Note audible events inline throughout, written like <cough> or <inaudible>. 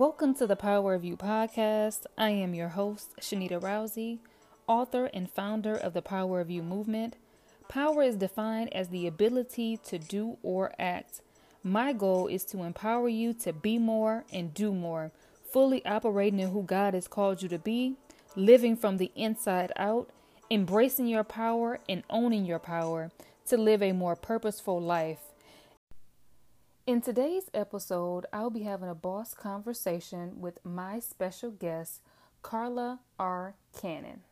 Welcome to the Power of You podcast. I am your host, Shanita Rousey, author and founder of the Power of You movement. Power is defined as the ability to do or act. My goal is to empower you to be more and do more, fully operating in who God has called you to be, living from the inside out, embracing your power and owning your power to live a more purposeful life. In today's episode, I'll be having a boss conversation with my special guest, Carla R. Cannon.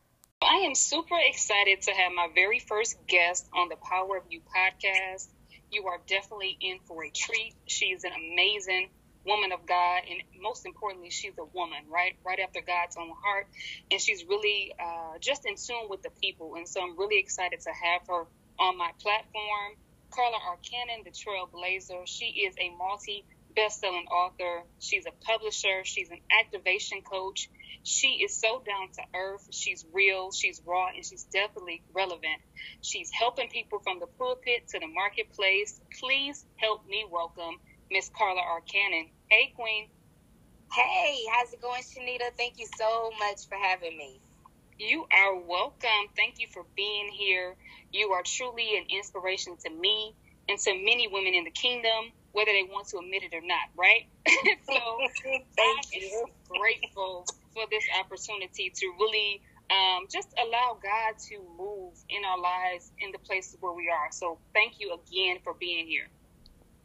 I am super excited to have my very first guest on the Power of You podcast. You are definitely in for a treat. She's an amazing woman of God, and most importantly, she's a woman, right? Right after God's own heart. And she's really uh, just in tune with the people. And so I'm really excited to have her on my platform. Carla R. Cannon, the trailblazer. She is a multi best-selling author. She's a publisher. She's an activation coach. She is so down to earth. She's real. She's raw, and she's definitely relevant. She's helping people from the pulpit to the marketplace. Please help me welcome Miss Carla R. Cannon. Hey, Queen. Hey, how's it going, Shanita? Thank you so much for having me. You are welcome. Thank you for being here. You are truly an inspiration to me and to many women in the kingdom, whether they want to admit it or not, right? <laughs> so <laughs> Thank I'm you. grateful for this opportunity to really um, just allow God to move in our lives in the places where we are. So thank you again for being here.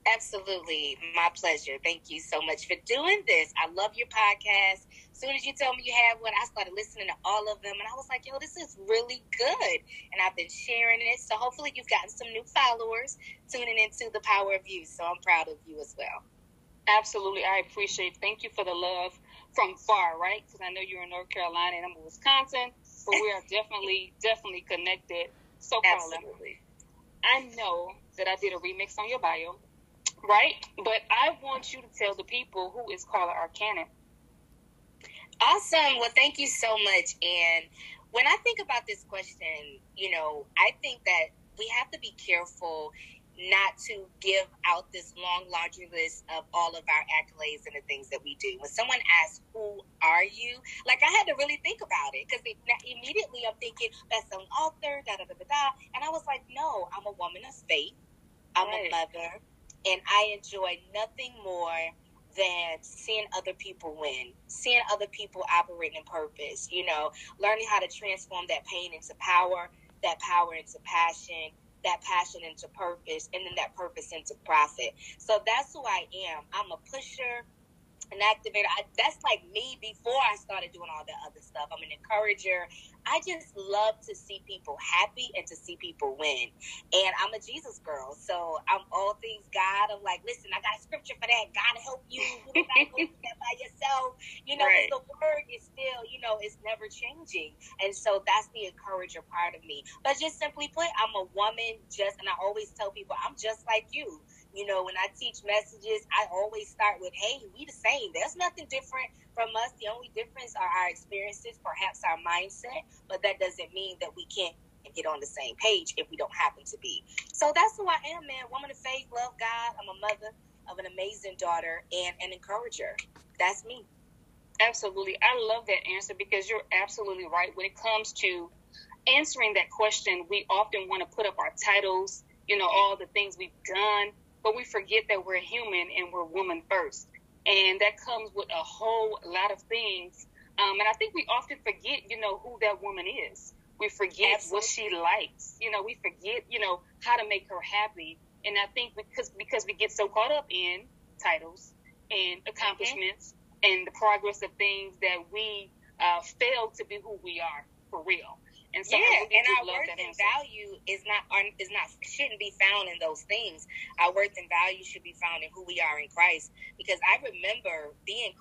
Absolutely. My pleasure. Thank you so much for doing this. I love your podcast. As soon as you told me you had one, I started listening to all of them and I was like, yo, this is really good. And I've been sharing it. So hopefully you've gotten some new followers tuning into the power of you. So I'm proud of you as well. Absolutely. I appreciate It. Thank you for the love from far, right? Because I know you're in North Carolina and I'm in Wisconsin, but we are <laughs> definitely, definitely connected. So, Carla, Absolutely. I know that I did a remix on your bio, right? But I want you to tell the people who is Carla. Cannon. Awesome. Well, thank you so much. And when I think about this question, you know, I think that we have to be careful not to give out this long laundry list of all of our accolades and the things that we do. When someone asks, Who are you? Like, I had to really think about it because immediately I'm thinking, best-selling author, da da da da da. And I was like, No, I'm a woman of faith. I'm Right. a mother. And I enjoy nothing more than seeing other people win, seeing other people operate in purpose, you know, learning how to transform that pain into power, that power into passion, that passion into purpose, and then that purpose into profit. So that's who I am. I'm a pusher, an activator. I, that's like me before I started doing all that other stuff. I'm an encourager. I just love to see people happy and to see people win. And I'm a Jesus girl. So I'm all things God. I'm like, listen, I got a scripture for that. God help you. You don't go <laughs> that by yourself. You know, Right. the word is still, you know, it's never changing. And so that's the encourager part of me. But just simply put, I'm a woman just and I always tell people I'm just like you. You know, when I teach messages, I always start with, hey, we the same. There's nothing different from us. The only difference are our experiences, perhaps our mindset, but that doesn't mean that we can't get on the same page if we don't happen to be. So that's who I am, man. Woman of faith, love God. I'm a mother of an amazing daughter and an encourager. That's me. Absolutely. I love that answer because you're absolutely right. When it comes to answering that question, we often want to put up our titles, you know, all the things we've done, but we forget that we're human and we're woman first. And that comes with a whole lot of things. Um, and I think we often forget, you know, who that woman is. We forget what she likes. You know, we forget, you know, how to make her happy. And I think because because we get so caught up in titles and accomplishments and the progress of things that we uh, fail to be who we are for real. And so yeah, and our worth and answer. value is not is not shouldn't be found in those things. Our worth and value should be found in who we are in Christ. Because I remember being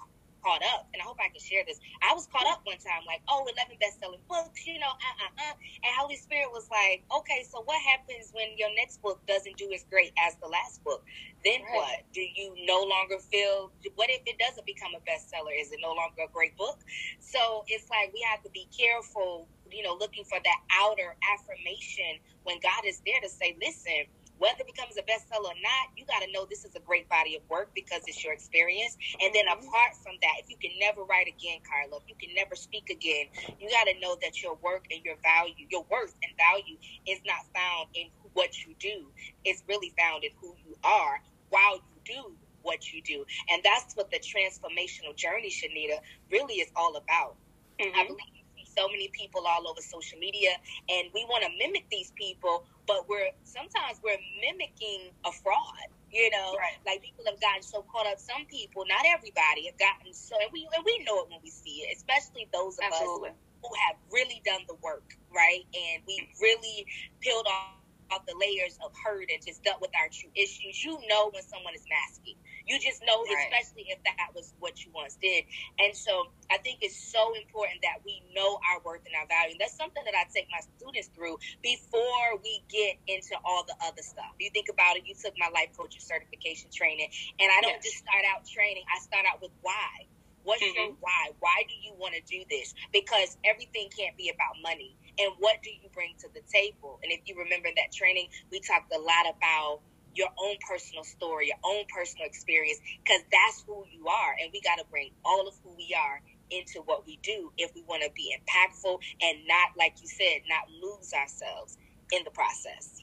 caught up, and I hope I can share this. I was caught up one time, like, oh, 11 best-selling books, you know, uh, uh, uh. And Holy Spirit was like, okay, so what happens when your next book doesn't do as great as the last book? Then Right. what? Do you no longer feel? What if it doesn't become a bestseller? Is it no longer a great book? So it's like we have to be careful, you know, looking for that outer affirmation when God is there to say, listen, whether it becomes a bestseller or not, you got to know this is a great body of work because it's your experience. And then mm-hmm. apart from that, if you can never write again, Carla, if you can never speak again, you got to know that your work and your value, your worth and value is not found in what you do. It's really found in who you are while you do what you do. And that's what the transformational journey, Shanita, really is all about. Mm-hmm. I believe so many people all over social media and we want to mimic these people but we're sometimes we're mimicking a fraud you know right. like people have gotten so caught up some people not everybody have gotten so and we and we know it when we see it especially those of Absolutely. us who have really done the work right and we really peeled off the layers of hurt and just dealt with our true issues, you know when someone is masking. You just know, right. especially if that was what you once did. And so I think it's so important that we know our worth and our value. And that's something that I take my students through before we get into all the other stuff. You think about it, you took my life coaching certification training, and I don't yes. just start out training, I start out with why. What's mm-hmm. your why? Why do you want to do this? Because everything can't be about money and what do you bring to the table? And if you remember that training, we talked a lot about your own personal story, your own personal experience, because that's who you are. And we got to bring all of who we are into what we do if we want to be impactful and not, like you said, not lose ourselves in the process.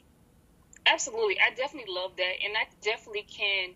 Absolutely. I definitely love that. And I definitely can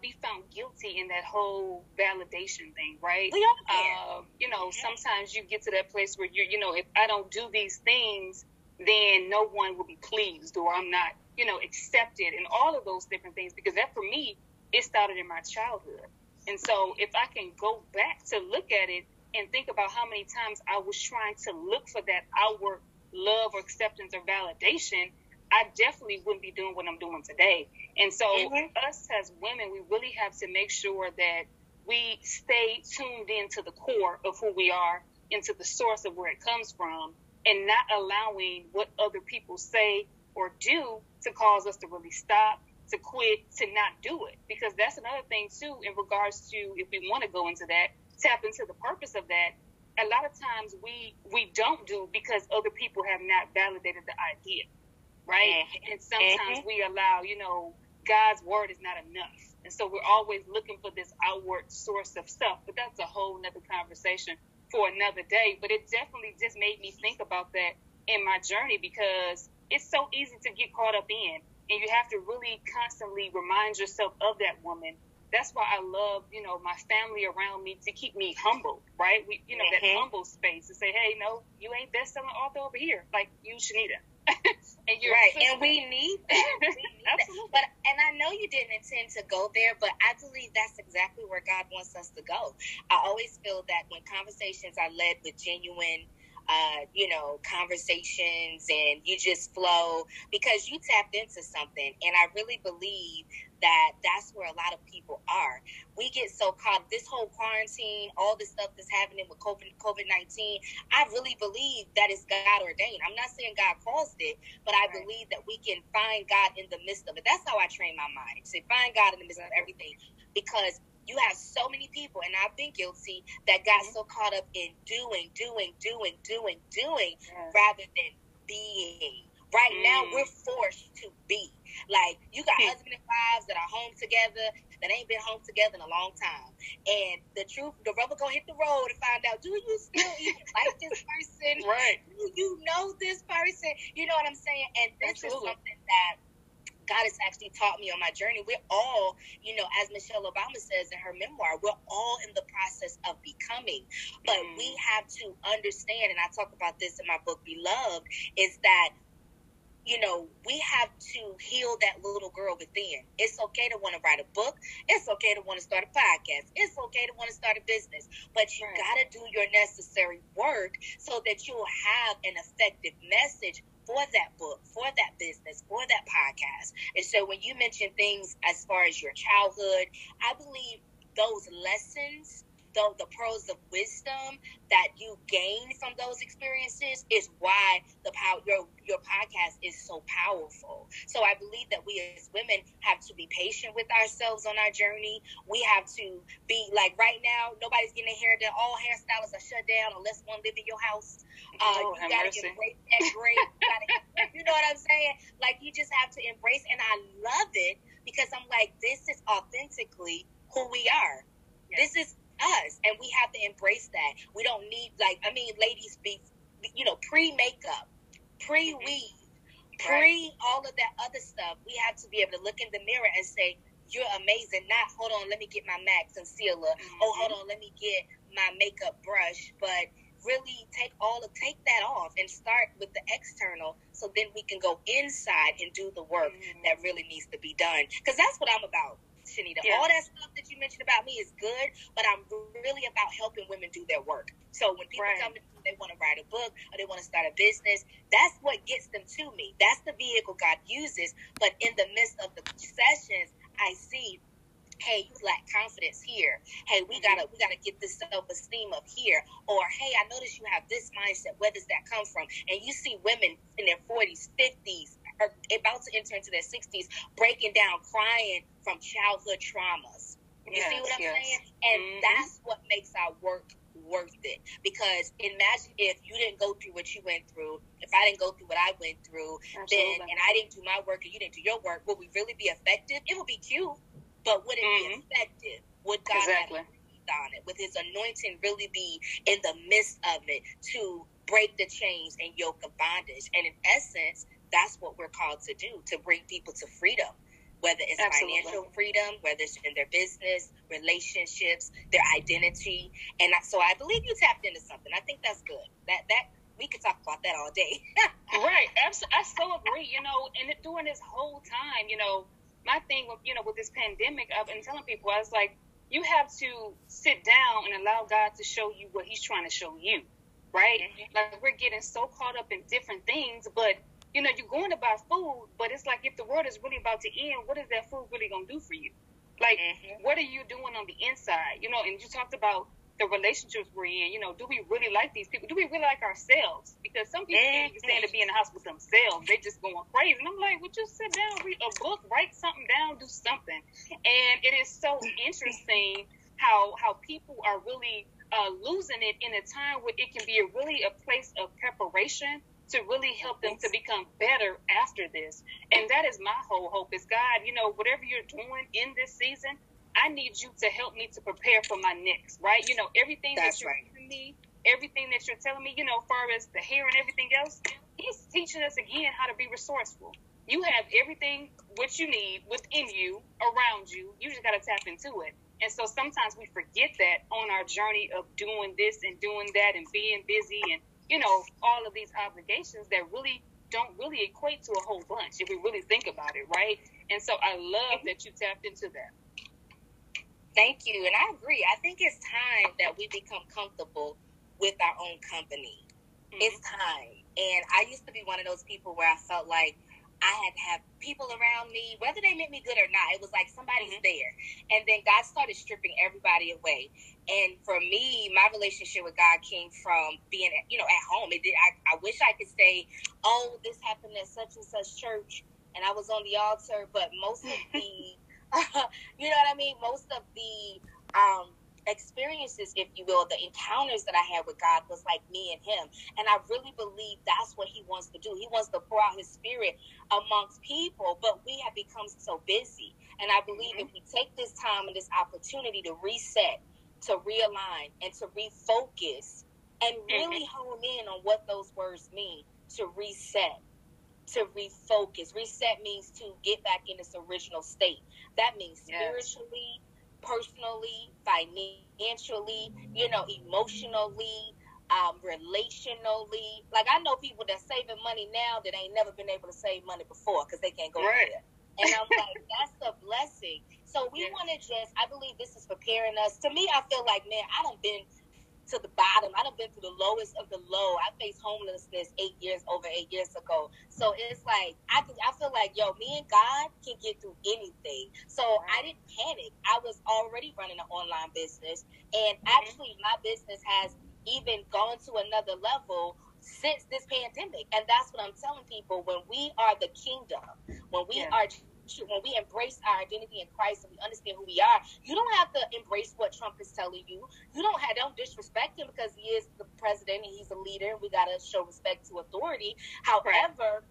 be found guilty in that whole validation thing, right? We all can. Uh, you know, sometimes you get to that place where you, you know, if I don't do these things, then no one will be pleased, or I'm not, you know, accepted, and all of those different things. Because that, for me, it started in my childhood, and so if I can go back to look at it and think about how many times I was trying to look for that outward love or acceptance or validation, I definitely wouldn't be doing what I'm doing today. And so, mm-hmm. us as women, we really have to make sure that we stay tuned into the core of who we are, into the source of where it comes from, and not allowing what other people say or do to cause us to really stop, to quit, to not do it. Because that's another thing, too, in regards to if we want to go into that, tap into the purpose of that. A lot of times we we don't do because other people have not validated the idea right? Mm-hmm. And sometimes mm-hmm. we allow, you know, God's word is not enough. And so we're always looking for this outward source of stuff. But that's a whole nother conversation for another day. But it definitely just made me think about that in my journey because it's so easy to get caught up in. And you have to really constantly remind yourself of that woman. That's why I love, you know, my family around me to keep me humble, right? We, you know, mm-hmm. that humble space to say, hey, no, you ain't best selling author over here, like you, Shanita. <laughs> and you're right, and we need that. <laughs> We need that. But and I know you didn't intend to go there, but I believe that's exactly where God wants us to go. I always feel that when conversations are led with genuine uh, you know, conversations and you just flow because you tapped into something. And I really believe that that's where a lot of people are. We get so caught this whole quarantine, all this stuff that's happening with COVID COVID nineteen. I really believe that is God ordained. I'm not saying God caused it, but I believe that we can find God in the midst of it. That's how I train my mind. To find God in the midst of everything. Because you have so many people, and I've been guilty that got mm-hmm. so caught up in doing, doing, doing, doing, doing, yeah. rather than being. Right mm. now, we're forced to be. Like you got mm. husband and wives that are home together that ain't been home together in a long time, and the truth, the rubber gonna hit the road to find out: Do you still even <laughs> like this person? Right? Do you know this person? You know what I'm saying? And this Absolutely. is something that God has actually taught me on my journey. We're all, you know, as Michelle Obama says in her memoir, we're all in the process of becoming. But mm. we have to understand, and I talk about this in my book, Beloved, is that you know, we have to heal that little girl within. It's okay to want to write a book. It's okay to want to start a podcast. It's okay to want to start a business. But you right. got to do your necessary work so that you'll have an effective message for that book, for that business, for that podcast. And so when you mention things as far as your childhood, I believe those lessons though the pearls of wisdom that you gain from those experiences is why the power your your podcast is so powerful. So I believe that we as women have to be patient with ourselves on our journey. We have to be like right now, nobody's getting a hair done. All hairstylists are shut down unless one live in your house. Uh, oh, you gotta mercy. embrace that great. You, <laughs> you know what I'm saying? Like you just have to embrace, and I love it because I'm like, this is authentically who we are. Yes. This is us, and we have to embrace that. We don't need like I mean, ladies be you know pre makeup, pre weave, pre all of that other stuff. We have to be able to look in the mirror and say, "You're amazing." Not hold on, let me get my MAC concealer. Mm-hmm. Oh, hold on, let me get my makeup brush, but really take all of take that off and start with the external so then we can go inside and do the work mm-hmm. that really needs to be done because that's what i'm about Shanita. Yeah. All that stuff that you mentioned about me is good, but I'm really about helping women do their work. So when people right. come to me, they want to write a book or they want to start a business, that's what gets them to me. That's the vehicle God uses. But in the midst of the sessions, I see hey you lack confidence here hey we gotta mm-hmm. we gotta get this self-esteem up here or hey i notice you have this mindset where does that come from and you see women in their 40s 50s are about to enter into their 60s breaking down crying from childhood traumas you yes, see what i'm yes. saying and mm-hmm. that's what makes our work worth it because imagine if you didn't go through what you went through if i didn't go through what i went through Absolutely. then and i didn't do my work and you didn't do your work would we really be effective it would be cute but would it mm-hmm. be effective? Would God exactly. on it? Would His anointing really be in the midst of it to break the chains and yoke of bondage? And in essence, that's what we're called to do to bring people to freedom. Whether it's Absolutely. financial freedom, whether it's in their business, relationships, their identity, and so I believe you tapped into something. I think that's good. That that we could talk about that all day. <laughs> right. Absolutely. I so agree. You know, and during this whole time, you know, my thing with you know with this pandemic, of and telling people I was like, you have to sit down and allow God to show you what He's trying to show you, right? Mm-hmm. Like we're getting so caught up in different things, but you know you're going to buy food, but it's like if the world is really about to end, what is that food really gonna do for you? Like, mm-hmm. what are you doing on the inside? You know, and you talked about the relationships we're in. You know, do we really like these people? Do we really like ourselves? Because some people can't stand to be in the house with themselves. They're just going crazy. And I'm like, would you sit down, read a book, write something down, do something. And it is so interesting how how people are really uh, losing it in a time where it can be a really a place of preparation to really help them to become better after this. And that is my whole hope is God, you know, whatever you're doing in this season, I need you to help me to prepare for my next, right? You know, everything That's that you're right. giving me, everything that you're telling me, you know, far as the hair and everything else, he's teaching us again how to be resourceful. You have everything what you need within you, around you. You just got to tap into it. And so sometimes we forget that on our journey of doing this and doing that and being busy and, you know, all of these obligations that really don't really equate to a whole bunch if we really think about it, right? And so I love that you tapped into that. Thank you. And I agree. I think it's time that we become comfortable with our own company. Mm-hmm. It's time. And I used to be one of those people where I felt like I had to have people around me, whether they meant me good or not. It was like somebody's mm-hmm. there. And then God started stripping everybody away. And for me, my relationship with God came from being, you know, at home. It did. I, I wish I could say, "Oh, this happened at such and such church," and I was on the altar. But most of <laughs> the <laughs> you know what I mean? Most of the um, experiences, if you will, the encounters that I had with God was like me and Him. And I really believe that's what He wants to do. He wants to pour out His Spirit amongst people, but we have become so busy. And I believe mm-hmm. if we take this time and this opportunity to reset, to realign, and to refocus, and really mm-hmm. hone in on what those words mean to reset to refocus. Reset means to get back in its original state. That means spiritually. Personally, financially, you know, emotionally, um, relationally. Like I know people that saving money now that ain't never been able to save money before because they can't go right. there. And I'm like, <laughs> that's a blessing. So we yes. want to just, I believe this is preparing us. To me, I feel like, man, I don't been to the bottom. I done been through the lowest of the low. I faced homelessness eight years over eight years ago. So it's like I can, I feel like yo, me and God can get through anything. So I didn't panic. I was already running an online business, and mm-hmm. actually my business has even gone to another level since this pandemic. And that's what I'm telling people. When we are the kingdom, when we yeah. are when we embrace our identity in Christ and we understand who we are, you don't have to embrace what Trump is telling you. You don't have don't disrespect him because he is the president and he's a leader. We gotta show respect to authority. However,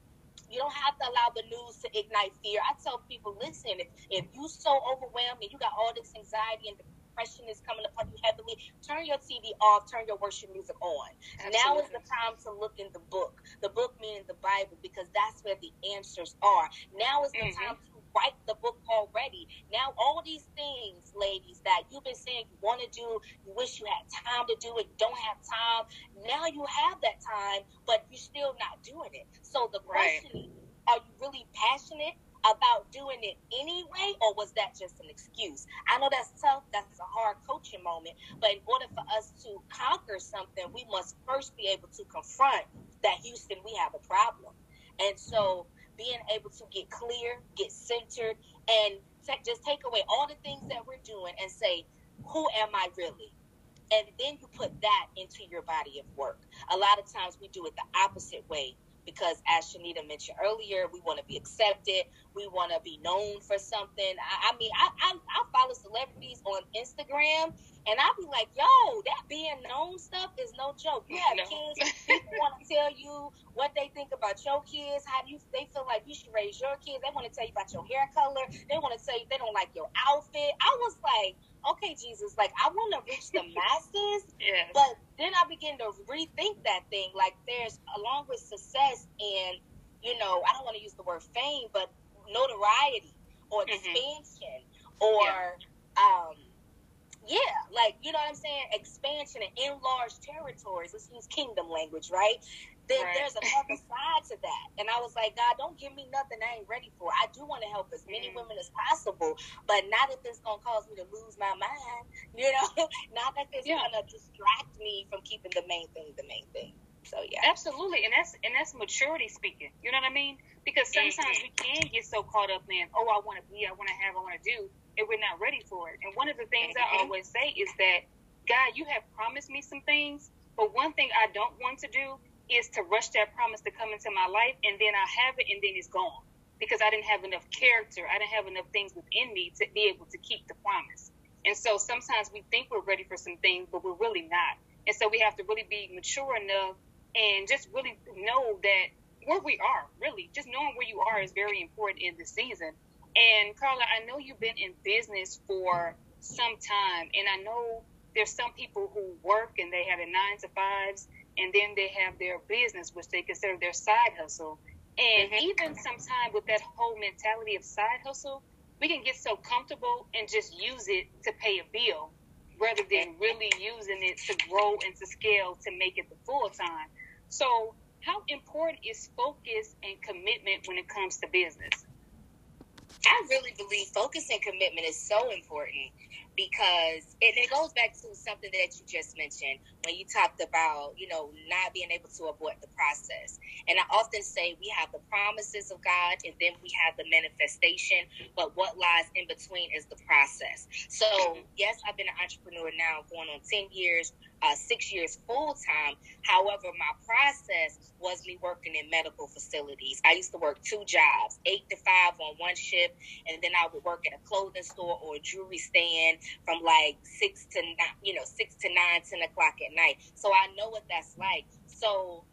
you don't have to allow the news to ignite fear. I tell people, listen, if, if you so overwhelmed and you got all this anxiety and depression is coming upon you heavily, turn your TV off, turn your worship music on. Absolutely. Now is the time to look in the book. The book meaning the Bible, because that's where the answers are. Now is the mm-hmm. time to write the book already. Now, all these things, ladies, that you've been saying you want to do, you wish you had time to do it, don't have time. Now you have that time, but you're still not doing it. So the question right. is, are you really passionate about doing it anyway, or was that just an excuse? I know that's tough, that's a hard coaching moment, but in order for us to conquer something, we must first be able to confront that Houston, we have a problem. And so being able to get clear, get centered, and t- just take away all the things that we're doing and say, who am I really? And then you put that into your body of work. A lot of times we do it the opposite way because as Shanita mentioned earlier, we want to be accepted. We want to be known for something. I, I mean, I, I, I, follow celebrities on Instagram and I'll be like, yo, that being known stuff is no joke. You have no. kids, people want to <laughs> tell you what they think about your kids, how do you they feel like you should raise your kids. They want to tell you about your hair color. They want to tell you they don't like your outfit. I was like, okay, Jesus, like I want to reach the <laughs> masses, yes. but then I begin to rethink that thing. Like there's along with success and you know, I don't want to use the word fame, but notoriety or mm-hmm. expansion or yeah. um yeah, like you know what I'm saying, expansion and enlarged territories. Let's use kingdom language, right? Then right. there's another <laughs> side to that, and I was like, God, don't give me nothing I ain't ready for. I do want to help as many mm. women as possible, but not if it's gonna cause me to lose my mind. <laughs> You know, not if it's yeah. gonna distract me from keeping the main thing the main thing. So yeah, absolutely, and that's and that's maturity speaking. You know what I mean? Because sometimes mm-hmm. we can get so caught up in, oh, I want to be, I want to have, I want to do, and we're not ready for it. And one of the things mm-hmm. I always say is that, God, you have promised me some things, but one thing I don't want to do is to rush that promise to come into my life and then I have it and then it's gone because I didn't have enough character. I didn't have enough things within me to be able to keep the promise. And so sometimes we think we're ready for some things, but we're really not. And so we have to really be mature enough and just really know that where we are, really, just knowing where you are is very important in this season. And Carla, I know you've been in business for some time, and I know there's some people who work and they have a nine to fives, and then they have their business, which they consider their side hustle. And mm-hmm. even sometimes with that whole mentality of side hustle, we can get so comfortable and just use it to pay a bill rather than really using it to grow and to scale to make it the full time. So, how important is focus and commitment when it comes to business? I really believe focus and commitment is so important because and it goes back to something that you just mentioned when you talked about you know not being able to abort the process. And i often say we have the promises of god and then we have the manifestation but what lies in between is the process. So yes i've been an entrepreneur now going on 10 years uh, six years full time. However, my process was me working in medical facilities. I used to work two jobs, eight to five on one shift, and then I would work at a clothing store or a jewelry stand from like six to nine, you know, six to nine, ten o'clock at night. So I know what that's like. So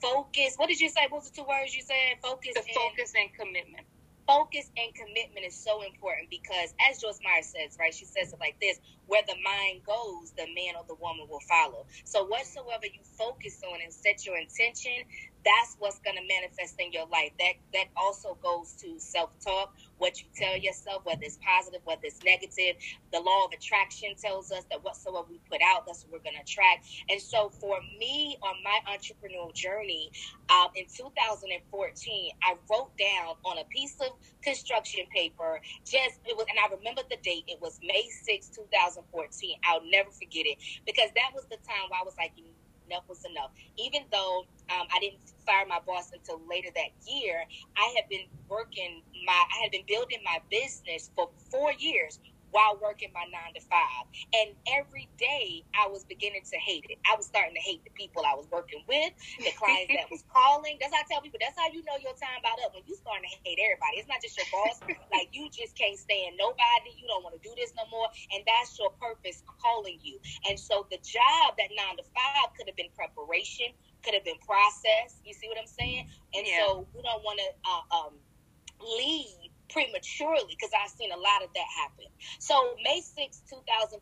focus. What did you say? What was the two words you said? Focus. The and, focus and commitment focus and commitment is so important because as Joyce Meyer says, right, she says it like this, where the mind goes, the man or the woman will follow. So whatsoever you focus on and set your intention, that's what's going to manifest in your life. That that also goes to self-talk, what you tell yourself, whether it's positive, whether it's negative. The law of attraction tells us that whatsoever we put out, that's what we're going to attract. And so for me on my entrepreneurial journey, um, in 2014, I wrote down on a piece of construction paper, just it was, and I remember the date. It was May 6, 2014 2014. I'll never forget it because that was the time where I was like, enough was enough. Even though um, I didn't fire my boss until later that year, I had been working my, I had been building my business for four years while working my nine to five. And every day I was beginning to hate it. I was starting to hate the people I was working with, the clients that was <laughs> calling. That's how I tell people, that's how you know your time about up when you starting to hate everybody. It's not just your boss. <laughs> like you just can't stand nobody. You don't want to do this no more. And that's your purpose calling you. And so the job that nine to five could have been preparation, could have been process. You see what I'm saying? And yeah. so we don't want to uh, um, leave prematurely because I've seen a lot of that happen. So May 6, 2014,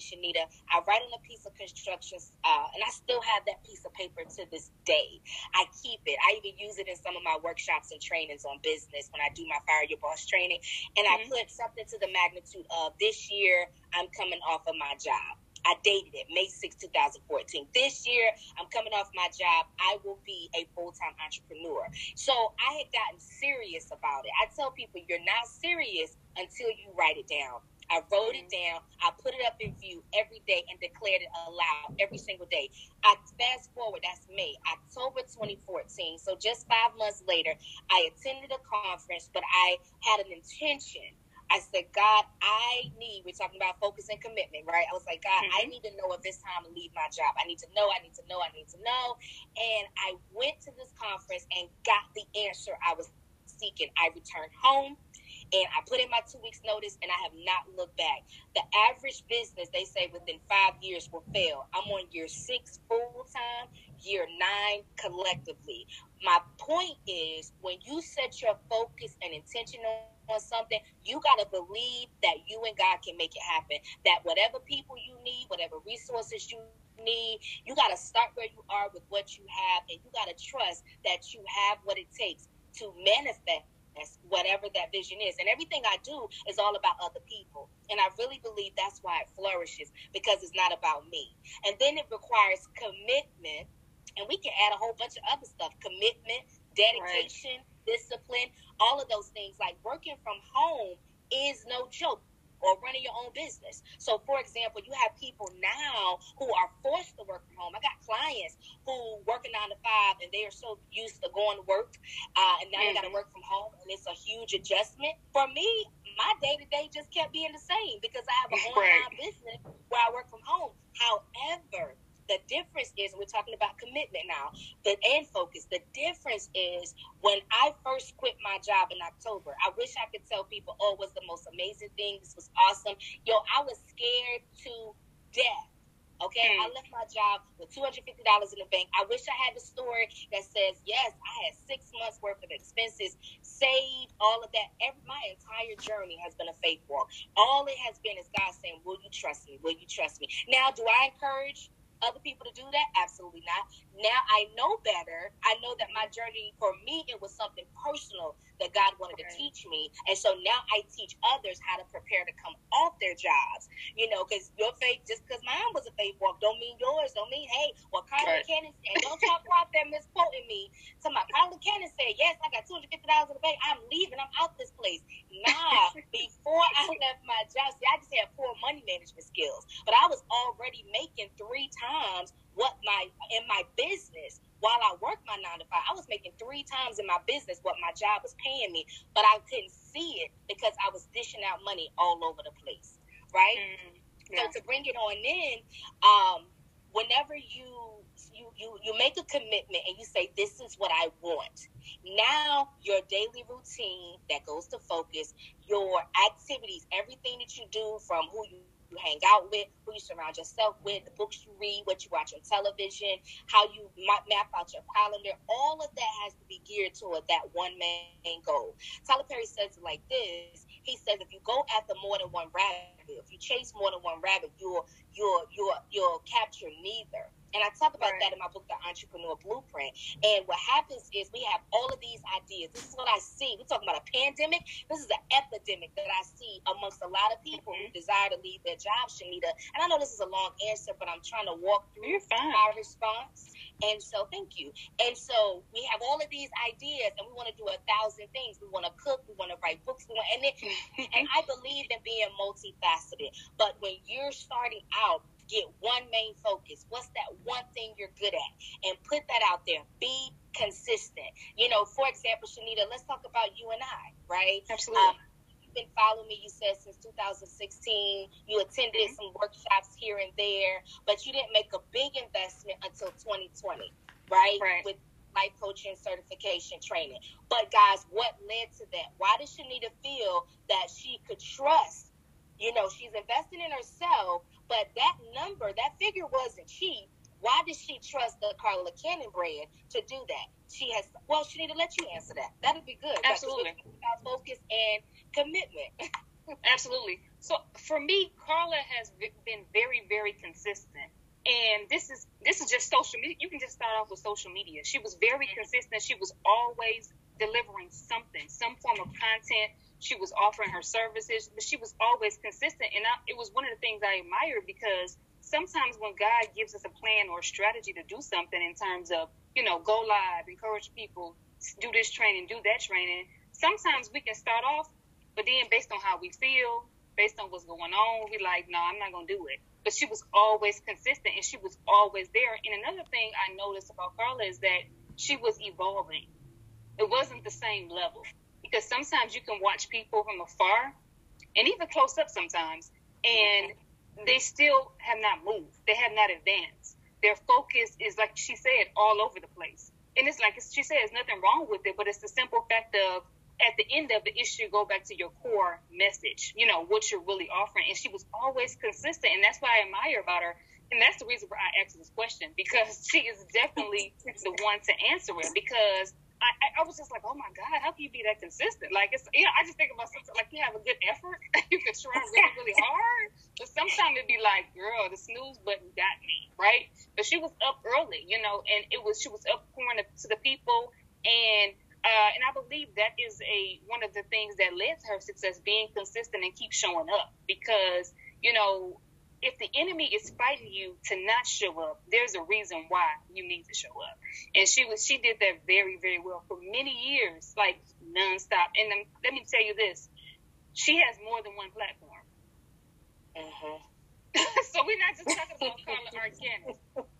Shanita, I write on a piece of construction, uh, and I still have that piece of paper to this day. I keep it. I even use it in some of my workshops and trainings on business when I do my Fire Your Boss training. And mm-hmm. I put something to the magnitude of this year, I'm coming off of my job. I dated it May 6, 2014. This year, I'm coming off my job. I will be a full time entrepreneur. So I had gotten serious about it. I tell people, you're not serious until you write it down. I wrote it mm-hmm. down. I put it up in view every day and declared it aloud every single day. I fast forward, that's May, October 2014. So just five months later, I attended a conference, but I had an intention I said, God, I need, we're talking about focus and commitment, right? I was like, God, mm-hmm. I need to know if it's time to leave my job. I need to know, I need to know, I need to know. And I went to this conference and got the answer I was seeking. I returned home and I put in my two weeks notice and I have not looked back. The average business, they say within five years will fail. I'm on year six full time, year nine collectively. My point is when you set your focus and intention on on something, you got to believe that you and God can make it happen. That whatever people you need, whatever resources you need, you got to start where you are with what you have, and you got to trust that you have what it takes to manifest whatever that vision is. And everything I do is all about other people. And I really believe that's why it flourishes because it's not about me. And then it requires commitment. And we can add a whole bunch of other stuff commitment, dedication, right discipline, all of those things. Like working from home is no joke or running your own business. So, for example, you have people now who are forced to work from home. I got clients who work a nine to five and they are so used to going to work, uh, and now mm-hmm. they got to work from home, and it's a huge adjustment. For me, my day to day just kept being the same because I have an <laughs> online right. business where I work from home. However, the difference is we're talking about commitment now, the and focus. The difference is when I first quit my job in October. I wish I could tell people, "Oh, it was the most amazing thing. This was awesome." Yo, I was scared to death. Okay, mm. I left my job with two hundred fifty dollars in the bank. I wish I had the story that says, "Yes, I had six months worth of expenses saved, all of that." Every, my entire journey has been a faith walk. All it has been is God saying, "Will you trust me? Will you trust me?" Now, do I encourage other people to do that? Absolutely not. Now I know better. I know that my journey for me it was something personal that God wanted okay. to teach me, and so now I teach others how to prepare to come off their jobs. You know, because your faith, just because mine was a faith walk, don't mean yours. Don't mean hey, well, Carla right. Cannon said, don't talk about them misquoting me. To my Carla Cannon said, yes, I got two hundred fifty dollars in the bank. I'm leaving. I'm out this place. Nah, <laughs> before I left my job, see, I just had poor money management skills, but I was already making three times what my in my business while I worked my nine to five. I was making three times in my business what my job was paying me, but I couldn't see it because I was dishing out money all over the place. Right. Mm, yeah. So to bring it on in, um, whenever you you, you you make a commitment and you say this is what I want. Now your daily routine that goes to focus, your activities, everything that you do from who you you hang out with, who you surround yourself with, the books you read, what you watch on television, how you map out your calendar. All of that has to be geared toward that one main goal. Tyler Perry says it like this. He says if you go after more than one rabbit, if you chase more than one rabbit, you'll you'll you'll you'll capture neither. And I talk about right. that in my book, The Entrepreneur Blueprint. And what happens is we have all of these ideas. This is what I see. We're talking about a pandemic. This is an epidemic that I see amongst a lot of people mm-hmm. who desire to leave their jobs, Shanita. And I know this is a long answer, but I'm trying to walk through our response. And so, thank you. And so, we have all of these ideas, and we want to do a thousand things. We want to cook, we want to write books, we want, and it, and I <laughs> believe in being multifaceted. But when you're starting out, get one main focus. What's that one thing you're good at? And put that out there. Be consistent. You know, for example, Shanita, let's talk about you and I, right? Absolutely. Um, you've been following me, you said, since 2016. You attended mm-hmm. some workshops here and there, but you didn't make a big investment until 2020, right? Right. With life coaching certification training. But guys, what led to that? Why did Shanita feel that she could trust? You know, she's investing in herself, but that number, that figure wasn't cheap. Why did she trust the Carla Cannon brand to do that? She has, well, she need to let you answer that. That'd be good. Absolutely. About focus and commitment. <laughs> Absolutely. So for me, Carla has been very, very consistent. And this is this is just social media. You can just start off with social media. She was very mm-hmm. consistent. She was always delivering something, some form of content. She was offering her services, but she was always consistent. And I, it was one of the things I admired because sometimes when God gives us a plan or a strategy to do something in terms of, you know, go live, encourage people, do this training, do that training, sometimes we can start off, but then based on how we feel, based on what's going on, we like, no, I'm not going to do it. But she was always consistent and she was always there. And another thing I noticed about Carla is that she was evolving. It wasn't the same level because sometimes you can watch people from afar and even close up sometimes, and they still have not moved. They have not advanced. Their focus is, like she said, all over the place. And it's like she said, there's nothing wrong with it, but it's the simple fact of at the end of the issue, go back to your core message, you know, what you're really offering. And she was always consistent. And that's what I admire about her. And that's the reason why I asked this question because <laughs> she is definitely the one to answer it because I, I was just like, oh my God, how can you be that consistent? Like, it's, you know, I just think about something like you have a good effort, <laughs> you can try really, <laughs> really hard, but sometimes it'd be like, girl, the snooze button got me, right? But she was up early, you know, and it was, she was up pouring to the people. And, uh, and I believe that is a, one of the things that led to her success, being consistent and keep showing up because, you know, if the enemy is fighting you to not show up, there's a reason why you need to show up. And she was she did that very very well for many years, like nonstop. And um, let me tell you this, she has more than one platform. Uh-huh. <laughs> so we're not just talking about Carla Arquette,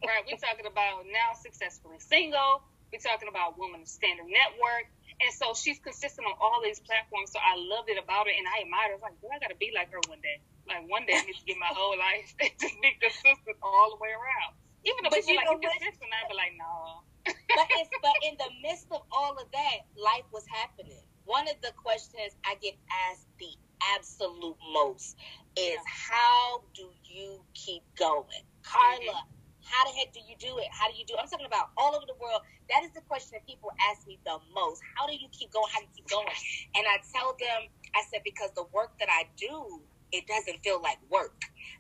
right? We're talking about now successfully single. We're talking about Woman of Standard Network. And so she's consistent on all these platforms. So I loved it about her and I admired her. I was like, girl, I got to be like her one day. Like one day I need to get my <laughs> whole life <laughs> just be consistent all the way around. Even people like, you consistent, I'd be like, no. but, it's, <laughs> but in the midst of all of that, life was happening. One of the questions I get asked the absolute most is yeah. how do you keep going? Carla, mm-hmm how the heck do you do it? How do you do it? I'm talking about all over the world. That is the question that people ask me the most. How do you keep going? How do you keep going? And I tell them, I said, because the work that I do, it doesn't feel like work.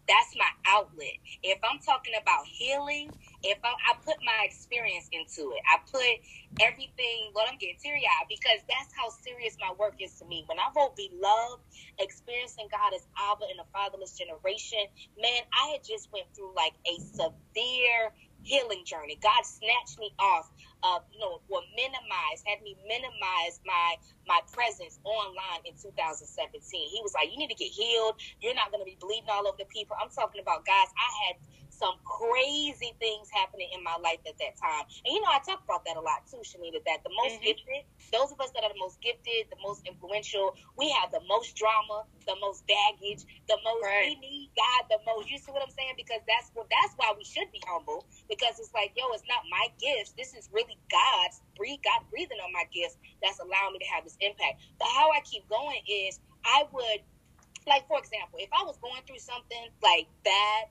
That's my outlet. If I'm talking about healing, if I, I put my experience into it, I put everything, well, I'm getting teary eyed because that's how serious my work is to me. When I wrote Beloved, experiencing God as Abba in a fatherless generation, man, I had just went through like a severe healing journey. God snatched me off of, you know, or minimized, had me minimize my my presence online in 2017. He was like, You need to get healed. You're not gonna be bleeding all over the people. I'm talking about guys, I had some crazy things happening in my life at that time. And you know, I talk about that a lot too, Shanita, that the most mm-hmm. gifted, those of us that are the most gifted, the most influential, we have the most drama, the most baggage, the most right. we need God the most. You see what I'm saying? Because that's what that's why we should be humble. Because it's like, yo, it's not my gifts. This is really God's breathe God breathing on my gifts that's allowing me to have this impact. But how I keep going is I would like for example, if I was going through something like bad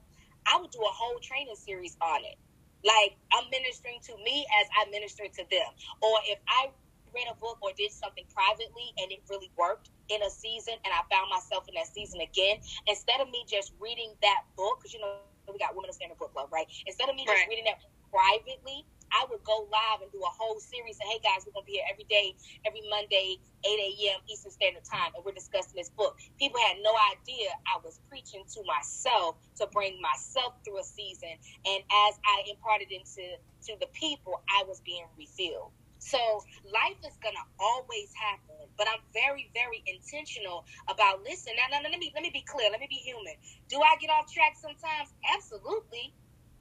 I would do a whole training series on it. Like I'm ministering to me as I minister to them. Or if I read a book or did something privately and it really worked in a season and I found myself in that season again, instead of me just reading that book, because you know, we got Women of Standard Book Club, right? Instead of me just reading that privately, I would go live and do a whole series. Say, hey guys, we're gonna be here every day, every Monday, 8 a.m. Eastern Standard Time, and we're discussing this book. People had no idea I was preaching to myself to bring myself through a season, and as I imparted into to the people, I was being refilled. So life is gonna always happen, but I'm very, very intentional about listen. Now, now, let me let me be clear. Let me be human. Do I get off track sometimes? Absolutely.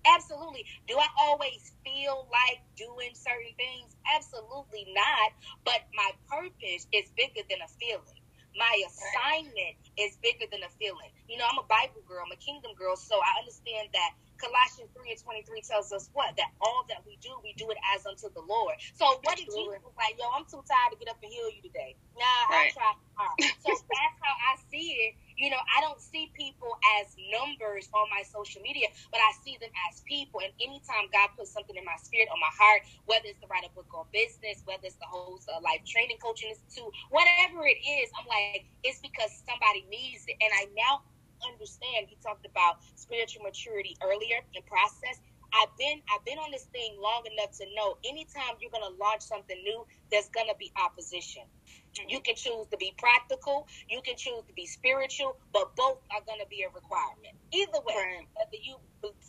Absolutely. Do I always feel like doing certain things? Absolutely not. But my purpose is bigger than a feeling. My assignment is bigger than a feeling. You know, I'm a Bible girl, I'm a kingdom girl, so I understand that Colossians 3 and 23 tells us what? That all that we do, we do it as unto the Lord. So what if Jesus was like, yo, I'm too tired to get up and heal you today? Nah, right. I try. So that's how I see it. You know, I don't see people as numbers on my social media, but I see them as people. And anytime God puts something in my spirit, on my heart, whether it's to write a book on business, whether it's to host a life training coaching institute, whatever it is, I'm like, it's because somebody needs it. And I now understand. He talked about spiritual maturity earlier in process. I've been I've been on this thing long enough to know anytime you're gonna launch something new, there's gonna be opposition. You can choose to be practical, you can choose to be spiritual, but both are going to be a requirement. Either way, right. whether you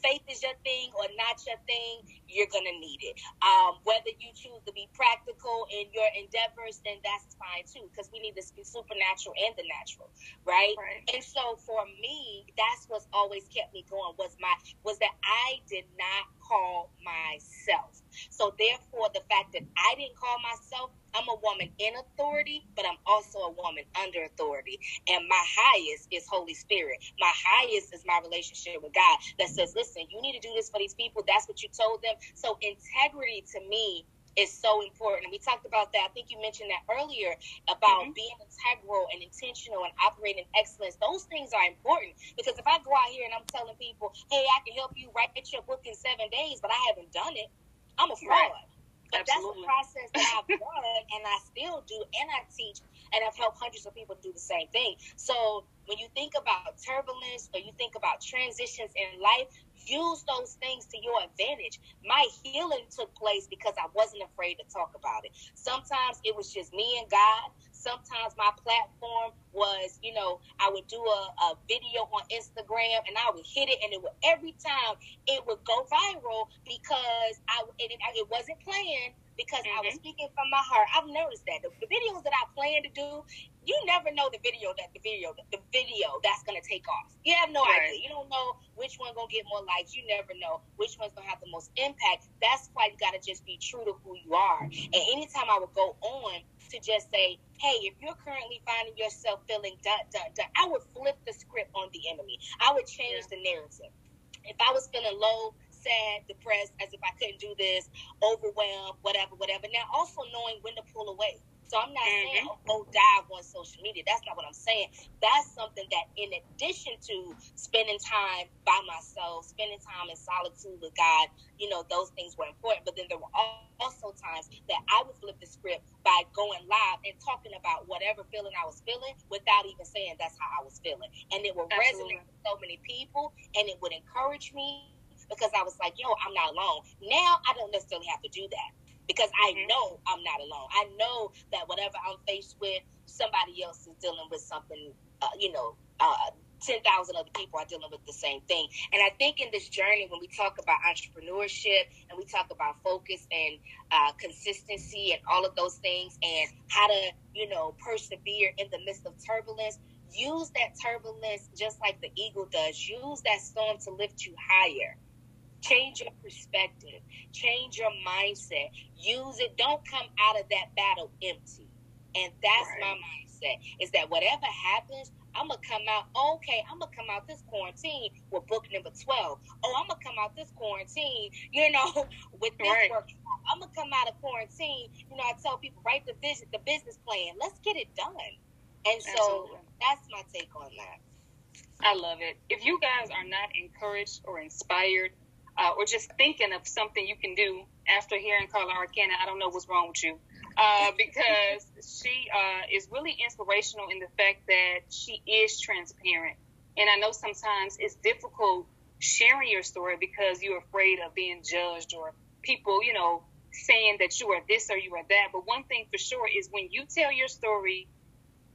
faith is your thing or not your thing, you're going to need it. Um, whether you choose to be practical in your endeavors, then that's fine too, because we need the supernatural and the natural, right? right? And so for me, that's what's always kept me going was my was that I did not call myself. So therefore, the fact that I didn't call myself I'm a woman in authority, but I'm also a woman under authority. And my highest is Holy Spirit. My highest is my relationship with God that says, listen, you need to do this for these people. That's what you told them. So integrity to me is so important. And we talked about that. I think you mentioned that earlier about mm-hmm. being integral and intentional and operating excellence. Those things are important because if I go out here and I'm telling people, hey, I can help you write your book in seven days, but I haven't done it, I'm a fraud. Right. But Absolutely. that's a process that I've <laughs> done and I still do and I teach and I've helped hundreds of people do the same thing. So when you think about turbulence or you think about transitions in life, use those things to your advantage. My healing took place because I wasn't afraid to talk about it. Sometimes it was just me and God. Sometimes my platform was, you know, I would do a, a video on Instagram and I would hit it, and it would every time it would go viral because I it, it wasn't planned because mm-hmm. I was mm-hmm. speaking from my heart. I've noticed that the, the, videos that I plan to do, you never know the video that the video the video that's gonna take off. You have no right. idea. You don't know which one gonna get more likes. You never know which one's gonna have the most impact. That's why you gotta just be true to who you are. And anytime I would go on to just say, hey, if you're currently finding yourself feeling dun, dun, dun, I would flip the script on the enemy. I would change yeah. the narrative. If I was feeling low, sad, depressed, as if I couldn't do this, overwhelmed, whatever, whatever. Now, also knowing when to pull away. So I'm not mm-hmm. saying oh, go dive on social media. That's not what I'm saying. That's something that, in addition to spending time by myself, spending time in solitude with God, you know, those things were important. But then there were also times that I would flip the script by going live and talking about whatever feeling I was feeling without even saying that's how I was feeling. And it would Absolutely. resonate with so many people and it would encourage me because I was like, yo, I'm not alone. Now I don't necessarily have to do that because I know I'm not alone. I know that whatever I'm faced with, somebody else is dealing with something, uh, you know, uh, 10,000 other people are dealing with the same thing. And I think in this journey, when we talk about entrepreneurship and we talk about focus and uh, consistency and all of those things and how to, you know, persevere in the midst of turbulence, use that turbulence just like the eagle does. Use that storm to lift you higher. Change your perspective, change your mindset. Use it. Don't come out of that battle empty. And that's right. my mindset is that whatever happens, I'm gonna come out. Okay, I'm gonna come out this quarantine with book number twelve. Oh, I'm gonna come out this quarantine, you know, <laughs> with this right. work. I'm gonna come out of quarantine. You know, I tell people write the vision, the business plan. Let's get it done. And so Absolutely. that's my take on that. I love it. If you guys are not encouraged or inspired uh, or just thinking of something you can do after hearing Carla R. Cannon, I don't know what's wrong with you. Uh, <laughs> because she uh, is really inspirational in the fact that she is transparent. And I know sometimes it's difficult sharing your story because you're afraid of being judged or people, you know, saying that you are this or you are that. But one thing for sure is when you tell your story,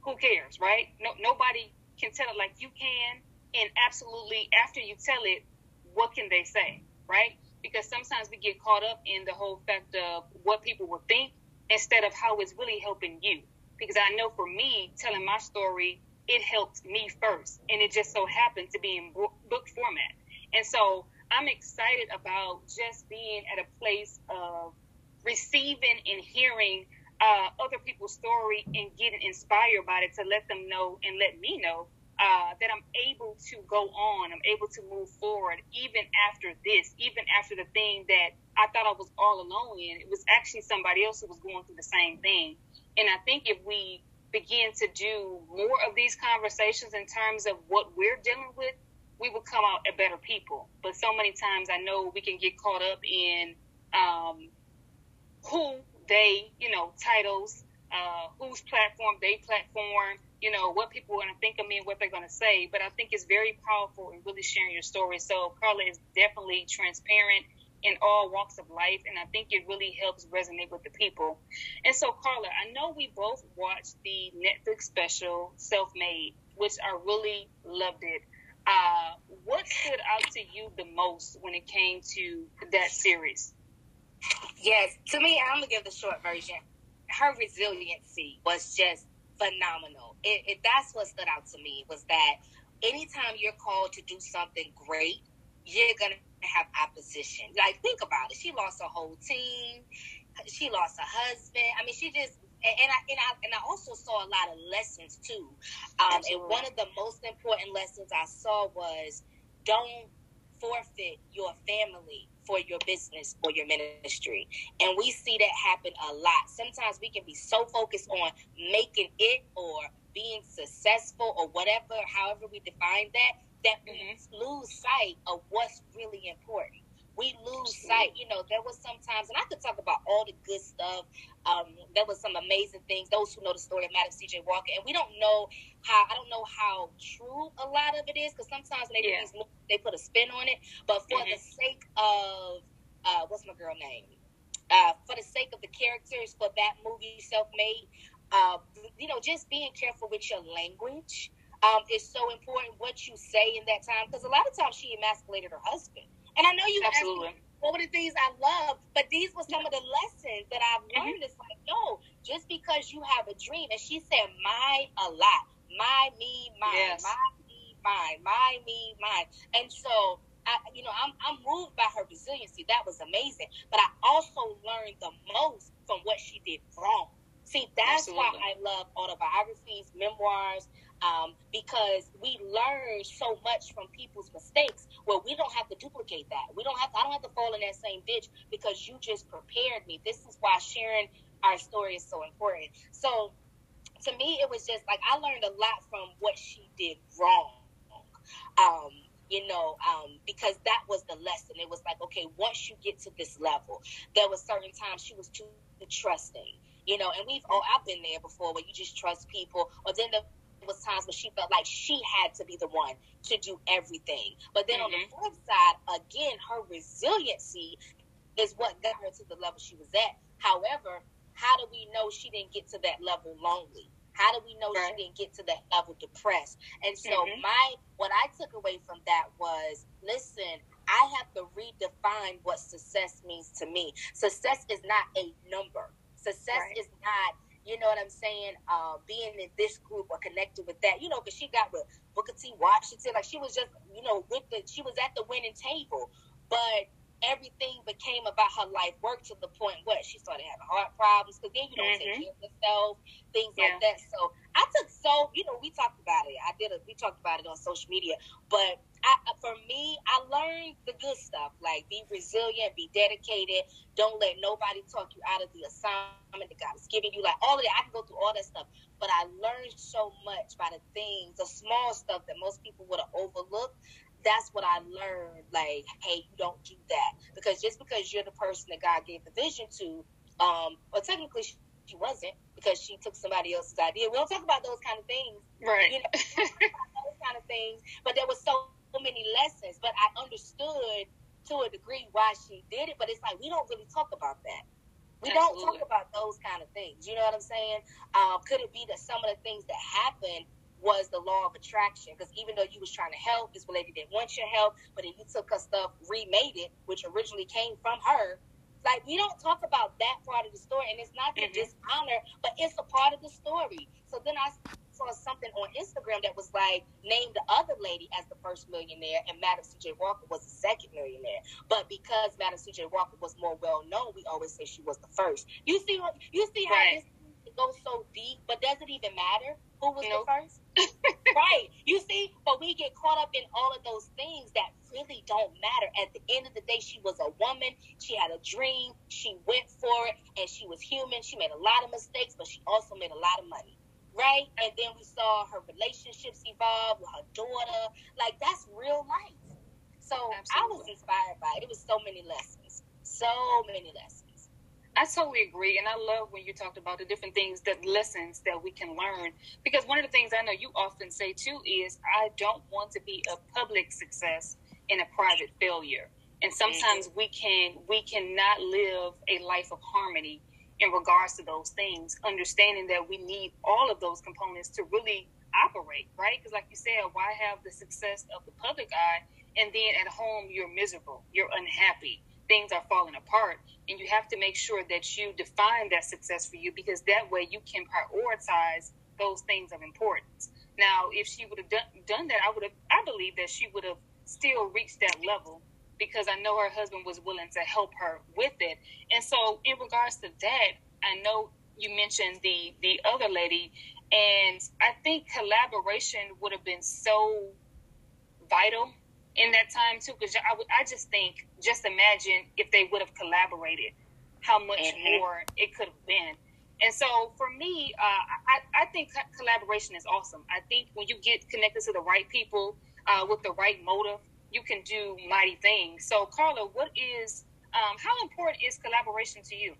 who cares, right? No, nobody can tell it like you can. And absolutely, after you tell it, what can they say, right? Because sometimes we get caught up in the whole fact of what people will think instead of how it's really helping you. Because I know for me, telling my story, it helped me first. And it just so happened to be in book format. And so I'm excited about just being at a place of receiving and hearing uh, other people's story and getting inspired by it to let them know and let me know uh, that I'm able to go on. I'm able to move forward even after this, even after the thing that I thought I was all alone in. It was actually somebody else who was going through the same thing. And I think if we begin to do more of these conversations in terms of what we're dealing with, we will come out a better people. But so many times I know we can get caught up in um, who they, you know, titles, uh, whose platform they platform, you know, what people are going to think of me and what they're going to say. But I think it's very powerful in really sharing your story. So Carla is definitely transparent in all walks of life, and I think it really helps resonate with the people. And so, Carla, I know we both watched the Netflix special Self Made, which I really loved it. Uh, what stood out to you the most when it came to that series? Yes, to me, I'm gonna give the short version. Her resiliency was just phenomenal. It, it, that's what stood out to me was that anytime you're called to do something great, you're gonna have opposition. Like think about it. She lost a whole team. She lost a husband. I mean, she just and I and I and I also saw a lot of lessons too. Um, and one of the most important lessons I saw was don't forfeit your family for your business or your ministry. And we see that happen a lot. Sometimes we can be so focused on making it or being successful or whatever, however we define that, that mm-hmm. we lose sight of what's really important we lose sight. You know, there was sometimes, and I could talk about all the good stuff. Um, there was some amazing things. Those who know the story of Madam C.J. Walker, and we don't know how. I don't know how true a lot of it is because sometimes they yeah. they put a spin on it. But for mm-hmm. the sake of uh, what's my girl name? Uh, for the sake of the characters for that movie, Self Made, uh, you know, just being careful with your language um, is so important. What you say in that time, because a lot of times she emasculated her husband. And I know you absolutely. what were the things I love, but these were some of the lessons that I've mm-hmm. learned. Mm-hmm. It's like, no, just because you have a dream, and she said, "My a lot, my me, mine, yes. my me, mine, my me, mine," and so. I, you know, I'm, I'm moved by her resiliency. That was amazing. But I also learned the most from what she did wrong. See, that's Absolutely. why I love autobiographies, memoirs, um, because we learn so much from people's mistakes where we don't have to duplicate that. We don't have to, I don't have to fall in that same ditch because you just prepared me. This is why sharing our story is so important. So to me, it was just like I learned a lot from what she did wrong. Um, you know, um, because that was the lesson. It was like, okay, once you get to this level, there was certain times she was too trusting, you know, and we've all I've been there before where you just trust people, or then the was times when she felt like she had to be the one to do everything. But then mm-hmm. on the mm-hmm. flip side, again, her resiliency is what got her to the level she was at. However, how do we know she didn't get to that level lonely? How do we know right. she didn't get to that level depressed? And so mm-hmm. my what I took away from that was listen, I have to redefine what success means to me. Success is not a number. Success right. is not you know what I'm saying? Uh, being in this group or connected with that, you know, because she got with Booker T. Washington, like she was just, you know, with the, she was at the winning table, but everything became about her life work to the point what she started having heart problems because then you don't mm-hmm. take care of yourself, things yeah. like that. So I took so, you know, we talked about it. I did a, we talked about it on social media, but I, for me, I learned the good stuff like be resilient, be dedicated. Don't let nobody talk you out of the assignment that God is giving you. Like all of that, I can go through all that stuff, but I learned so much by the things, the small stuff that most people would have overlooked. That's what I learned. Like, hey, you don't do that because just because you're the person that God gave the vision to, um, well, technically she, she wasn't because she took somebody else's idea. We don't talk about those kind of things, right? You know, <laughs> those kind of things. But there was so many lessons, but I understood to a degree why she did it. But it's like we don't really talk about that. We Absolutely. don't talk about those kind of things. You know what I'm saying? Um, could it be that some of the things that happened was the law of attraction? Because even though you was trying to help, this lady didn't want your help, but then you took her stuff, remade it, which originally came from her. Like we don't talk about that part of the story, and it's not to mm-hmm. dishonor, but it's a part of the story. So then I saw something on Instagram that was like named the other lady as the first millionaire, and Madam C.J. Walker was the second millionaire. But because Madam C.J. Walker was more well known, we always say she was the first. You see you see how right. this goes so deep, but does it even matter who was nope. the first? <laughs> right. You see, but we get caught up in all of those things that really don't matter. At the end of the day, she was a woman. She had a dream. She went for it, and she was human. She made a lot of mistakes, but she also made a lot of money right? And then we saw her relationships evolve with her daughter. Like that's real life. So Absolutely. I was inspired by it. It was so many lessons, so many lessons. I totally agree, and I love when you talked about the different things, the lessons that we can learn. Because one of the things I know you often say too is, I don't want to be a public success and a private failure. And sometimes mm-hmm. we can we cannot live a life of harmony in regards to those things, understanding that we need all of those components to really operate, right? Because, like you said, why have the success of the public eye and then at home you're miserable, you're unhappy, things are falling apart, and you have to make sure that you define that success for you because that way you can prioritize those things of importance. Now, if she would have done, done that, I would have, I believe that she would have still reached that level because I know her husband was willing to help her with it. And so, in regards to that, I know you mentioned the the other lady, and I think collaboration would have been so vital in that time too. Because I, I just think, just imagine if they would have collaborated, how much mm-hmm. more it could have been. And so for me, uh, I, I think collaboration is awesome. I think when you get connected to the right people uh, with the right motive, you can do mighty things. So, Carla, what is um, how important is collaboration to you?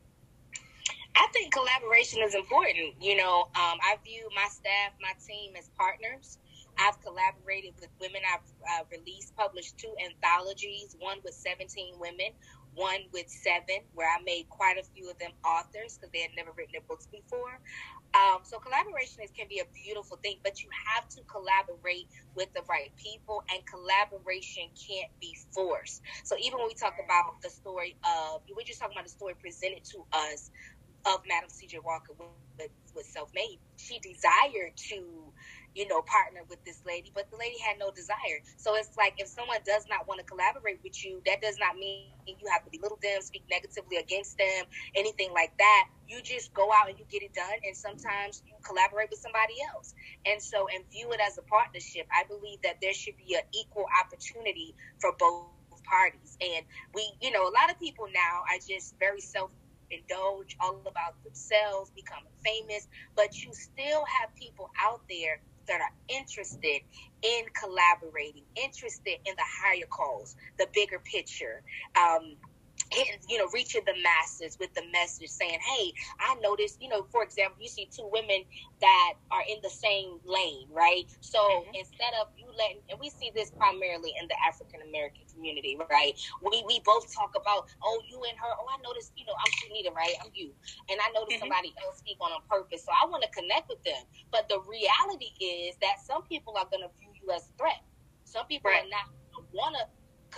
I think collaboration is important. You know, um, I view my staff, my team as partners. I've collaborated with women. I've uh, released, published two anthologies, one with 17 women, one with seven, where I made quite a few of them authors because they had never written their books before. Um, so collaboration is, can be a beautiful thing, but you have to collaborate with the right people, and collaboration can't be forced. So even when we talk about the story of, we're just talking about the story presented to us of Madam C.J. Walker with, with Self Made, she desired to you know, partner with this lady, but the lady had no desire. So it's like if someone does not want to collaborate with you, that does not mean you have to belittle them, speak negatively against them, anything like that. You just go out and you get it done, and sometimes you collaborate with somebody else. And so, and view it as a partnership. I believe that there should be an equal opportunity for both parties. And we, you know, a lot of people now are just very self indulge all about themselves, becoming famous, but you still have people out there that are interested in collaborating, interested in the higher cause, the bigger picture. Um, you know, reaching the masses with the message saying, Hey, I noticed, you know, for example, you see two women that are in the same lane, right? So mm-hmm. instead of you letting, and we see this primarily in the African American community, right? We, we both talk about, oh, you and her, oh, I noticed, you know, I'm Shanita, right? I'm you. And I noticed mm-hmm. somebody else speak on on purpose. So I want to connect with them. But the reality is that some people are going to view you as a threat. Some people right. are not want to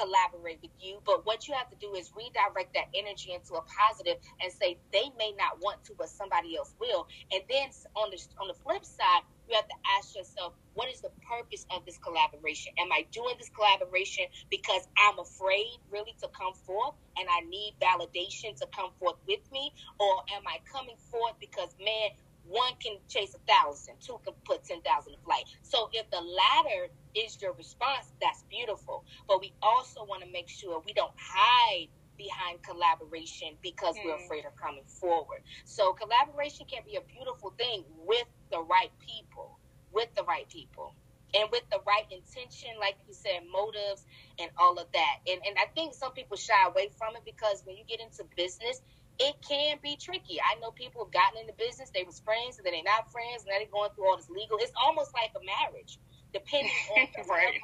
collaborate with you. But what you have to do is redirect that energy into a positive and say they may not want to, but somebody else will. And then on the on the flip side, you have to ask yourself, what is the purpose of this collaboration? Am I doing this collaboration because I'm afraid really to come forth and I need validation to come forth with me? Or am I coming forth because, man, one can chase a thousand, two can put 10,000 to flight. So if the latter is your response, that's beautiful. But we also want to make sure we don't hide behind collaboration because mm. we're afraid of coming forward. So collaboration can be a beautiful thing with the right people, with the right people. And with the right intention, like you said, motives and all of that. And and I think some people shy away from it because when you get into business, it can be tricky. I know people have gotten into business, they was friends, and then they're not friends, and now they're going through all this legal. It's almost like a marriage, depending <laughs> on the right.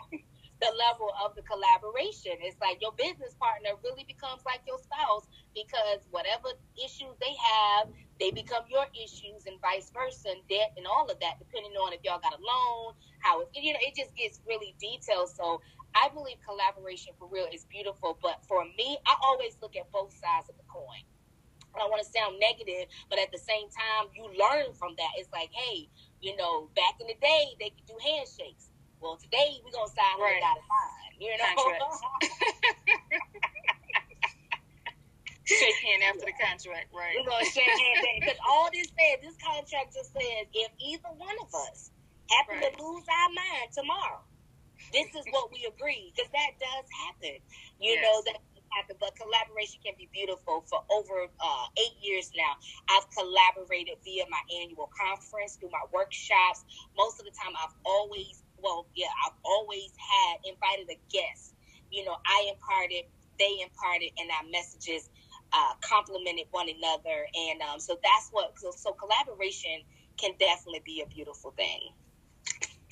the level of the collaboration. It's like your business partner really becomes like your spouse because whatever issues they have, they become your issues and vice versa, and debt and all of that, depending on if y'all got a loan, how it, you know, it just gets really detailed. So I believe collaboration for real is beautiful. But for me, I always look at both sides of the coin. I don't want to sound negative, but at the same time, you learn from that. It's like, hey, you know, back in the day, they could do handshakes well, today we're gonna sign right. on dotted line. You know. <laughs> shake hand after the contract, right? We're gonna shake hands because all this says, this contract just says, if either one of us happen right. to lose our mind tomorrow, this is what we agree because that does happen. You yes. know that happen, but collaboration can be beautiful. For over uh, eight years now, I've collaborated via my annual conference, through my workshops. Most of the time, I've always well, yeah, I've always had invited a guest. You know, I imparted, they imparted, and our messages uh, complemented one another. And um, so that's what, so, so collaboration can definitely be a beautiful thing.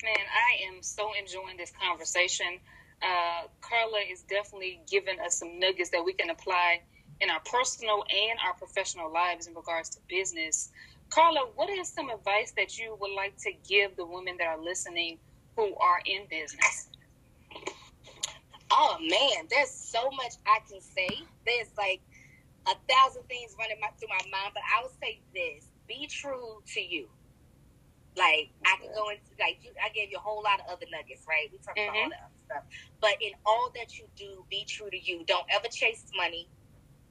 Man, I am so enjoying this conversation. Uh, Carla is definitely giving us some nuggets that we can apply in our personal and our professional lives in regards to business. Carla, what is some advice that you would like to give the women that are listening who are in business? Oh man, there's so much I can say. There's like a thousand things running my, through my mind, but I would say this: be true to you. Like I can go into like you, I gave you a whole lot of other nuggets, right? We talked mm-hmm. about all that other stuff, but in all that you do, be true to you. Don't ever chase money.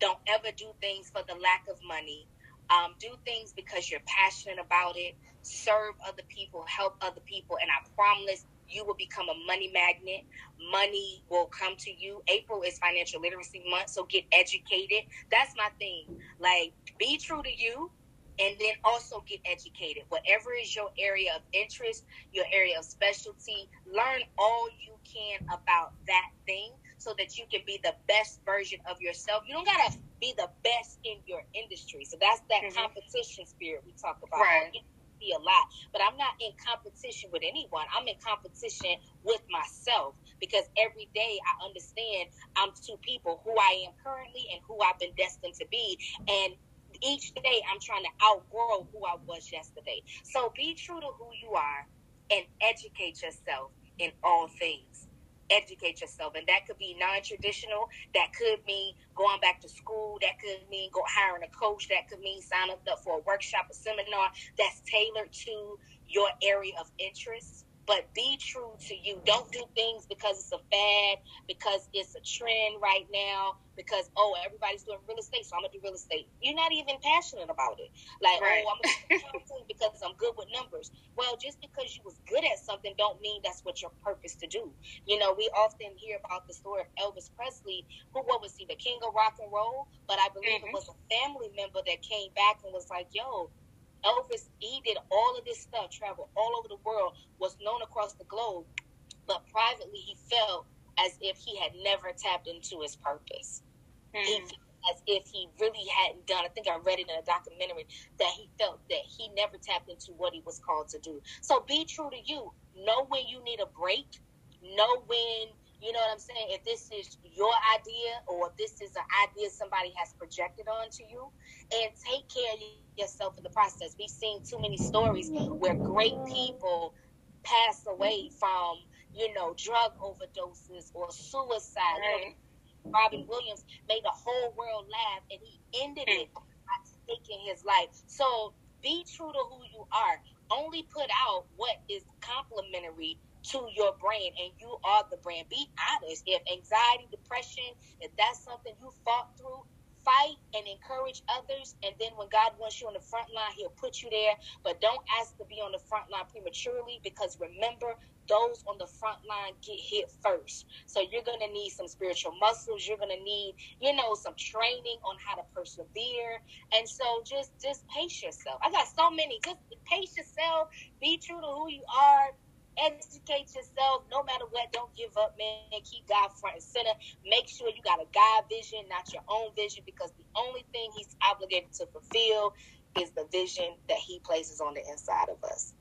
Don't ever do things for the lack of money. Um, do things because you're passionate about it. Serve other people, help other people, and I promise you will become a money magnet. Money will come to you. April is financial literacy month, so get educated. That's my thing. Like, be true to you and then also get educated. Whatever is your area of interest, your area of specialty, learn all you can about that thing so that you can be the best version of yourself. You don't gotta be the best in your industry. So that's that mm-hmm. competition spirit we talk about. Right. See a lot, but I'm not in competition with anyone. I'm in competition with myself because every day I understand I'm two people: who I am currently and who I've been destined to be, and each day I'm trying to outgrow who I was yesterday. So be true to who you are and educate yourself in all things educate yourself. And that could be non traditional. That could mean going back to school. That could mean go hiring a coach. That could mean signing up for a workshop, a seminar that's tailored to your area of interest but be true to you. Don't do things because it's a fad, because it's a trend right now, because oh everybody's doing real estate, so I'm gonna do real estate. You're not even passionate about it. Like right. oh I'm gonna do <laughs> something because I'm good with numbers. Well, just because you was good at something, don't mean that's what your purpose to do. You know, we often hear about the story of Elvis Presley, who what was he, the king of rock and roll? But I believe mm-hmm. it was a family member that came back and was like, yo Elvis, he did all of this stuff, traveled all over the world, was known across the globe, but privately he felt as if he had never tapped into his purpose. Mm. as if he really hadn't done. I think I read it in a documentary that he felt that he never tapped into what he was called to do. So be true to you. Know when you need a break. Know when you know what I'm saying? If this is your idea or if this is an idea somebody has projected onto you, and take care of yourself in the process. We've seen too many stories where great people pass away from, you know, drug overdoses or suicide. Right. Robin Williams made the whole world laugh and he ended it hmm. by taking his life. So be true to who you are. Only put out what is complimentary to your brand and you are the brand. Be honest. If anxiety, depression, if that's something you fought through, fight and encourage others. And then when God wants you on the front line, He'll put you there. But don't ask to be on the front line prematurely because remember, those on the front line get hit first. So you're going to need some spiritual muscles. You're going to need, you know, some training on how to persevere. And so just just pace yourself. I got so many. Just pace yourself. Be true to who you are educate yourself no matter what. Don't give up, man. Keep God front and center. Make sure you got a God vision, not your own vision, because the only thing He's obligated to fulfill is the vision that He places on the inside of us.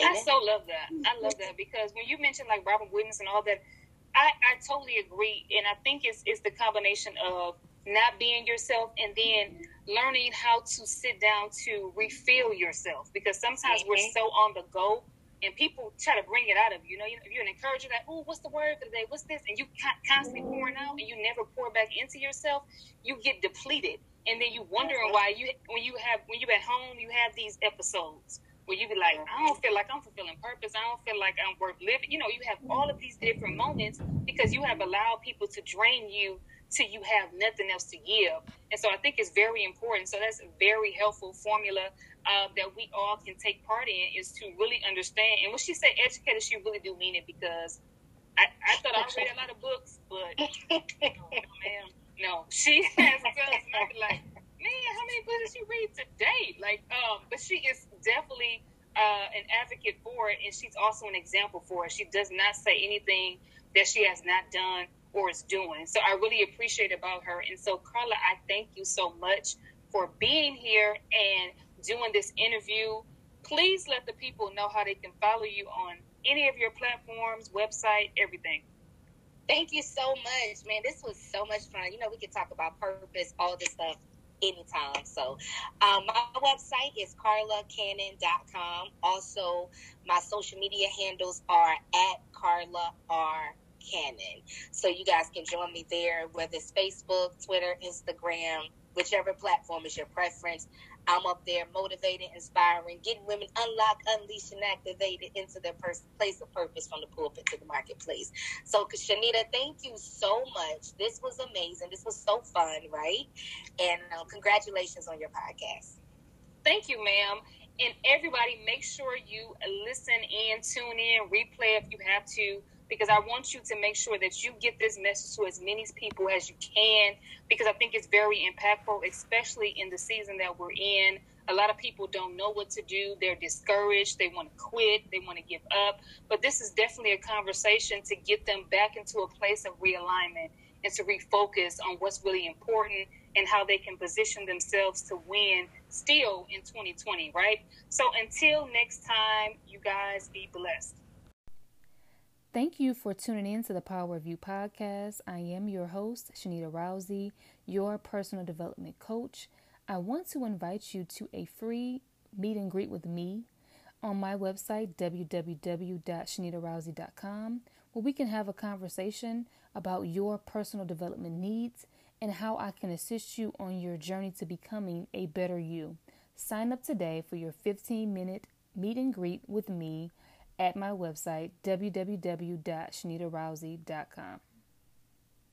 Amen? I so love that. I love that because when you mentioned like Robin Williams and all that, I, I totally agree, and I think it's it's the combination of not being yourself and then learning how to sit down to refill yourself because sometimes mm-hmm. we're so on the go and people try to bring it out of you. You know, if you're an encourager like, oh, what's the word for today? What's this? And you constantly pouring out and you never pour back into yourself. You get depleted, and then you wondering why you when you have when you're at home you have these episodes where you be like, I don't feel like I'm fulfilling purpose. I don't feel like I'm worth living. You know, you have all of these different moments because you have allowed people to drain you till you have nothing else to give. And so I think it's very important. So that's a very helpful formula uh, that we all can take part in is to really understand. And when she said educated, she really do mean it because I, I thought I read a lot of books, but oh, man, no, she <laughs> has done like man, how many books did she read today? Like, um, but she is definitely uh, an advocate for it, and she's also an example for it. She does not say anything that she has not done or is doing. So I really appreciate about her. And so, Carla, I thank you so much for being here and doing this interview. Please let the people know how they can follow you on any of your platforms, website, everything. Thank you so much, man. This was so much fun. You know, we could talk about purpose, all this stuff anytime. So, um, my website is carlacannon.com. Also, my social media handles are at Carla R. Cannon. So, you guys can join me there, whether it's Facebook, Twitter, Instagram, whichever platform is your preference. I'm up there motivating, inspiring, getting women unlocked, unleashed, and activated into their pers- place of purpose from the pulpit to the marketplace. So, Shanita, thank you so much. This was amazing. This was so fun, right? And uh, congratulations on your podcast. Thank you, ma'am. And everybody, make sure you listen and tune in, replay if you have to because I want you to make sure that you get this message to as many people as you can because I think it's very impactful, especially in the season that we're in. A lot of people don't know what to do. They're discouraged. They want to quit. They want to give up. But this is definitely a conversation to get them back into a place of realignment and to refocus on what's really important and how they can position themselves to win still in 2020, right? So until next time, you guys be blessed. Thank you for tuning in to the Power of You podcast. I am your host, Shanita Rousey, your personal development coach. I want to invite you to a free meet and greet with me on my website, www.shanitarousey.com, where we can have a conversation about your personal development needs and how I can assist you on your journey to becoming a better you. Sign up today for your 15 minute meet and greet with me at my website, www.shanitarousey.com.